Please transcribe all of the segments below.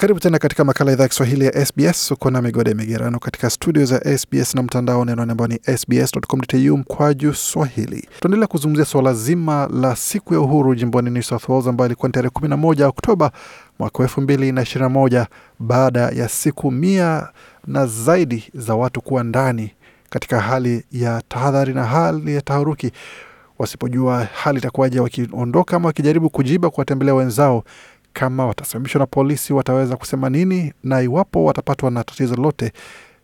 Karibu tena katika makala idhaa ya Kiswahili ya SBS. Uko na migode migerano katika studio za SBS na mtandao neno ambao ni sbs.com.au mkwaju swahili. Tunaendelea kuzungumzia suala zima la siku ya uhuru jimboni New South Wales ambayo ilikuwa ni tarehe 11 Oktoba mwaka wa elfu mbili na ishirini na moja baada ya siku mia na zaidi za watu kuwa ndani katika hali ya tahadhari na hali ya taharuki wasipojua hali itakuwaje wakiondoka ama wakijaribu kujiba kuwatembelea wenzao kama watasimamishwa na polisi wataweza kusema nini, na iwapo watapatwa na tatizo lolote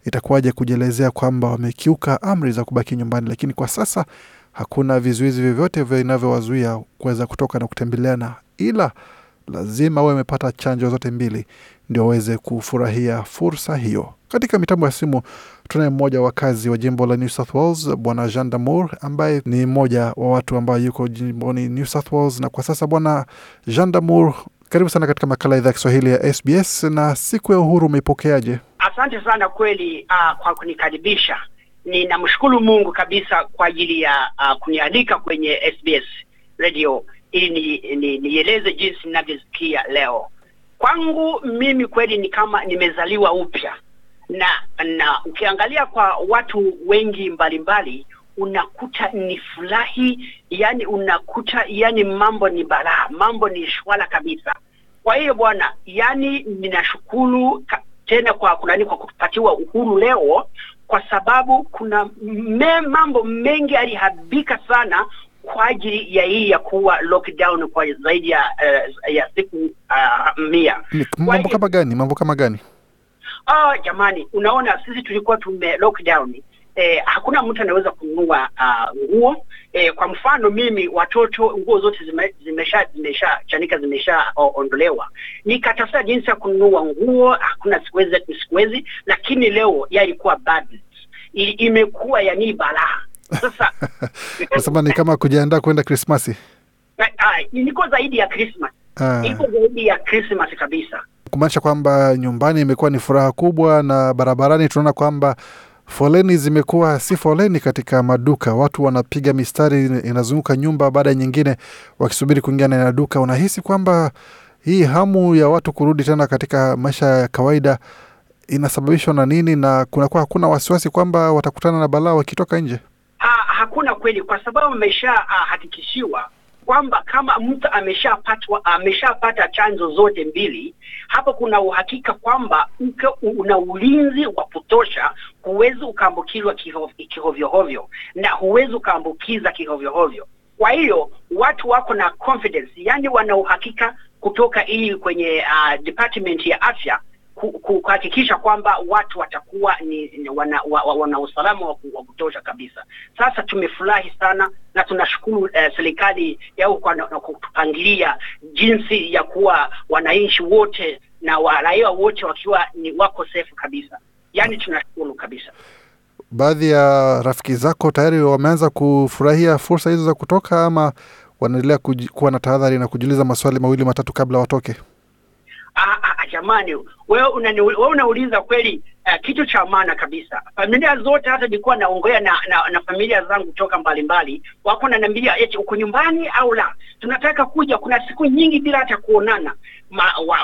itakuwaje kujielezea kwamba wamekiuka amri za kubaki nyumbani. Lakini kwa sasa hakuna vizuizi vyovyote vinavyowazuia kuweza kutoka na kutembeleana, ila lazima uwe amepata chanjo zote mbili ndio waweze kufurahia fursa hiyo. Katika mitambo ya simu tunaye mmoja wa wakazi wa jimbo la New South Wales, Bwana Jean Damour ambaye ni mmoja wa watu ambao yuko jimboni New South Wales. Na kwa sasa Bwana Jean Damour, karibu sana katika makala ya idhaa ya Kiswahili ya SBS. Na siku ya uhuru umeipokeaje? Asante sana kweli, uh, kwa kunikaribisha. Ninamshukuru Mungu kabisa kwa ajili ya uh, kunialika kwenye SBS radio ili ni, ni, nieleze jinsi ninavyosikia leo. Kwangu mimi kweli ni kama nimezaliwa upya, na na ukiangalia kwa watu wengi mbalimbali unakuta ni furahi, yani unakuta yani mambo ni balaa, mambo ni shwala kabisa. Kwa hiyo bwana, yani ninashukuru tena kwa kunani kwa kupatiwa uhuru leo, kwa sababu kuna me, mambo mengi alihabika sana kwa ajili ya hii ya kuwa lockdown kwa zaidi ya uh, ya siku uh, mia. Mambo kama gani? Mambo kama gani? Oh, jamani, unaona sisi tulikuwa tume lockdown eh, hakuna mtu anaweza kununua uh, nguo. Eh, kwa mfano mimi watoto nguo zote zime, zimesha zimesha chanika zimesha uh, ondolewa, nikatafuta jinsi ya kununua nguo, hakuna sikuwezi sikuwezi, lakini leo yalikuwa bad imekuwa yani balaa. Sasa nasema ni kama kujiandaa kwenda Krismasi. niko zaidi ya Krismas, iko zaidi ya Krismas kabisa. kumaanisha kwamba nyumbani imekuwa ni furaha kubwa, na barabarani tunaona kwamba foleni zimekuwa si foleni katika maduka, watu wanapiga mistari inazunguka nyumba baada ya nyingine wakisubiri kuingia ndani ya duka. Unahisi kwamba hii hamu ya watu kurudi tena katika maisha ya kawaida inasababishwa na nini, na kunakuwa hakuna wasiwasi kwamba watakutana na balaa wakitoka nje? Ha, hakuna kweli, kwa sababu ameshahakikishiwa kwamba kama mtu ameshapatwa ameshapata chanjo zote mbili, hapo kuna uhakika kwamba uke una ulinzi wa kutosha, huwezi ukaambukizwa kihovyohovyo na huwezi ukaambukiza kihovyohovyo. Kwa hiyo watu wako na confidence, yani wana uhakika kutoka hii kwenye uh, department ya afya kuhakikisha kwamba watu watakuwa ni, ni wana, wa, wa, wana usalama wa kutosha kabisa. Sasa tumefurahi sana na tunashukuru eh, serikali ya huko na, kutupangilia jinsi ya kuwa wananchi wote na waraia wote wakiwa ni wako safe kabisa, yaani tunashukuru kabisa. Baadhi ya rafiki zako tayari wameanza kufurahia fursa hizo za kutoka, ama wanaendelea kuwa na tahadhari na kujiuliza maswali mawili matatu kabla watoke? Ah, ah, ah, jamani, wewe unani- wewe unauliza kweli uh, kitu cha maana kabisa. Familia zote, hata nilikuwa naongea na, na, na familia zangu toka mbalimbali, wako nanambia eti uko nyumbani au la, tunataka kuja. Kuna siku nyingi bila hata kuonana,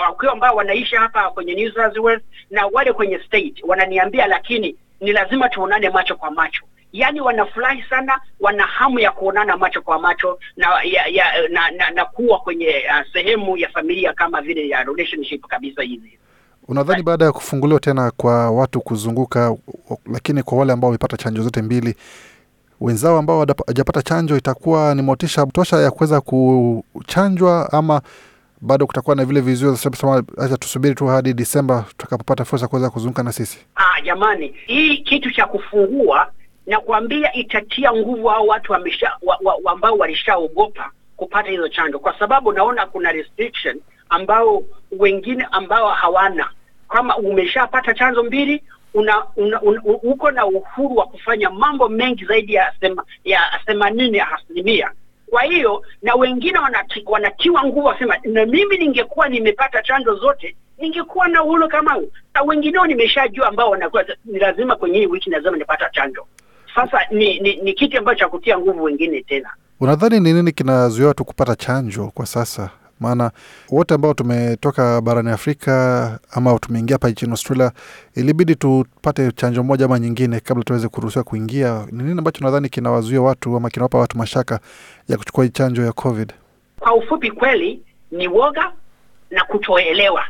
wakiwa ambao wanaishi hapa kwenye New South Wales na wale kwenye state wananiambia, lakini ni lazima tuonane macho kwa macho. Yaani wanafurahi sana, wana hamu ya kuonana macho kwa macho na ya, ya, na, na, na kuwa kwenye uh, sehemu ya familia kama vile ya relationship kabisa hizi. Unadhani baada ya kufunguliwa tena kwa watu kuzunguka, lakini kwa wale ambao wamepata chanjo zote mbili, wenzao ambao hawajapata chanjo, itakuwa ni motisha tosha ya kuweza kuchanjwa, ama bado kutakuwa na vile vizuio? Acha tusubiri tu hadi Disemba tutakapopata fursa ya kuweza kuzunguka na sisi. Ah, jamani, hii kitu cha kufungua na kuambia itatia nguvu hao watu wamesha wa, wa, wa ambao walishaogopa kupata hizo chanjo, kwa sababu naona kuna restriction ambao wengine ambao hawana. Kama umeshapata chanjo mbili una, una, una, uko na uhuru wa kufanya mambo mengi zaidi ya sema, ya themanini ya asilimia. Kwa hiyo na wengine wanati, wanatiwa nguvu wasema, na mimi ningekuwa nimepata chanjo zote ningekuwa na uhuru kama huu. Na wengineo nimeshajua ambao wanakuwa ni lazima kwenye hii wiki lazima nipata chanjo. Sasa ni, ni, ni kitu ambacho cha kutia nguvu wengine tena. Unadhani ni nini kinazuia watu kupata chanjo kwa sasa? Maana wote ambao tumetoka barani Afrika ama tumeingia hapa nchini Australia, ilibidi tupate chanjo moja ama nyingine kabla tuweze kuruhusiwa kuingia. Ni nini ambacho nadhani kinawazuia watu ama kinawapa watu mashaka ya kuchukua chanjo ya COVID? Kwa ufupi, kweli ni woga na kutoelewa,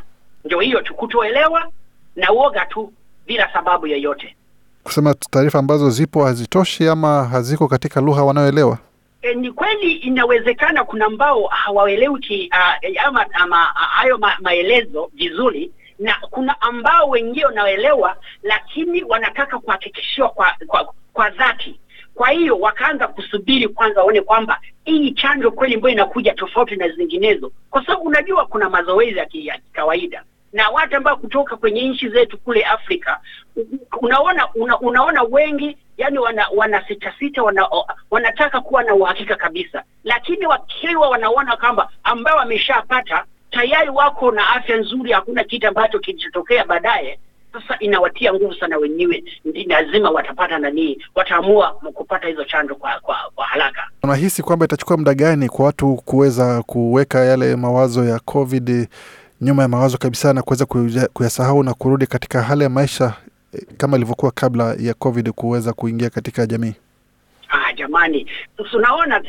ndio hiyo tu, kutoelewa na woga tu bila sababu yoyote. Kusema taarifa ambazo zipo hazitoshi ama haziko katika lugha wanayoelewa. E, ni kweli inawezekana kuna ambao hawaelewi uh, ama, ama hayo ma, maelezo vizuri na kuna ambao wengine wanaelewa lakini wanataka kuhakikishiwa kwa, kwa, kwa dhati. Kwa hiyo wakaanza kusubiri kwanza waone kwamba hii chanjo kweli ambayo inakuja tofauti na zinginezo, kwa sababu unajua kuna mazoezi ya kawaida na watu ambao kutoka kwenye nchi zetu kule Afrika unaona una, unaona wengi yani wana, wana sita sita wana, wanataka kuwa na uhakika kabisa, lakini wakiwa wanaona kwamba ambao wameshapata tayari wako na afya nzuri, hakuna kitu ambacho kilichotokea baadaye. Sasa inawatia nguvu sana wenyewe, lazima watapata nanii, wataamua kupata hizo chanjo kwa, kwa, kwa haraka. Unahisi kwamba itachukua muda gani kwa watu kuweza kuweka yale mawazo ya COVID nyuma ya mawazo kabisa na kuweza kuyasahau na kurudi katika hali ya maisha kama ilivyokuwa kabla ya COVID kuweza kuingia katika jamii? Ah, jamani, tunaona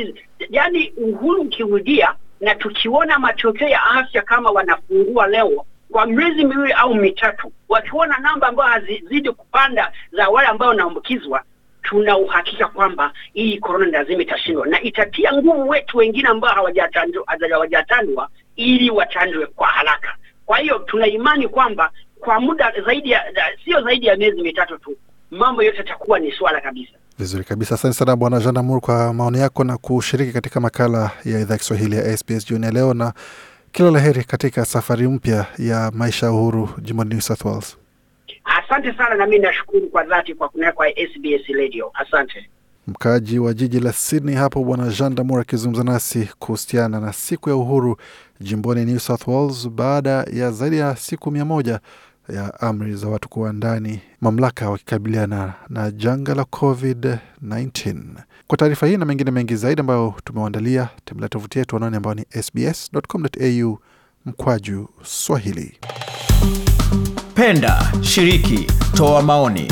yani uhuru ukirudia na tukiona matokeo ya afya kama wanafungua leo kwa miezi miwili au mitatu, wakiona namba ambayo hazizidi kupanda za wale ambao wanaambukizwa, tuna uhakika kwamba hii korona lazima itashindwa na itatia nguvu wetu wengine ambao hawajachanjwa ili wachanjwe kwa haraka. Kwa hiyo tuna imani kwamba kwa muda zaidi ya sio zaidi ya miezi mitatu tu mambo yote yatakuwa ni swala kabisa. Vizuri kabisa, asante sana Bwana Jean Damour kwa maoni yako na kushiriki katika makala ya idhaa Kiswahili ya SBS jioni ya leo, na kila la heri katika safari mpya ya maisha ya uhuru jimboni New South Wales. Asante sana, na mi nashukuru kwa dhati kwa kunea kwa SBS Radio. Asante. Mkaaji wa jiji la Sydney hapo Bwana Jean Damour akizungumza nasi kuhusiana na siku ya uhuru jimboni New South Wales baada ya zaidi ya siku mia moja ya amri za watu kuwa ndani, mamlaka wakikabiliana na janga la COVID-19. Kwa taarifa hii na mengine mengi zaidi ambayo tumewaandalia, tembelea tovuti yetu wanaoni ambao ni sbs.com.au mkwaju Swahili. Penda, shiriki, toa maoni,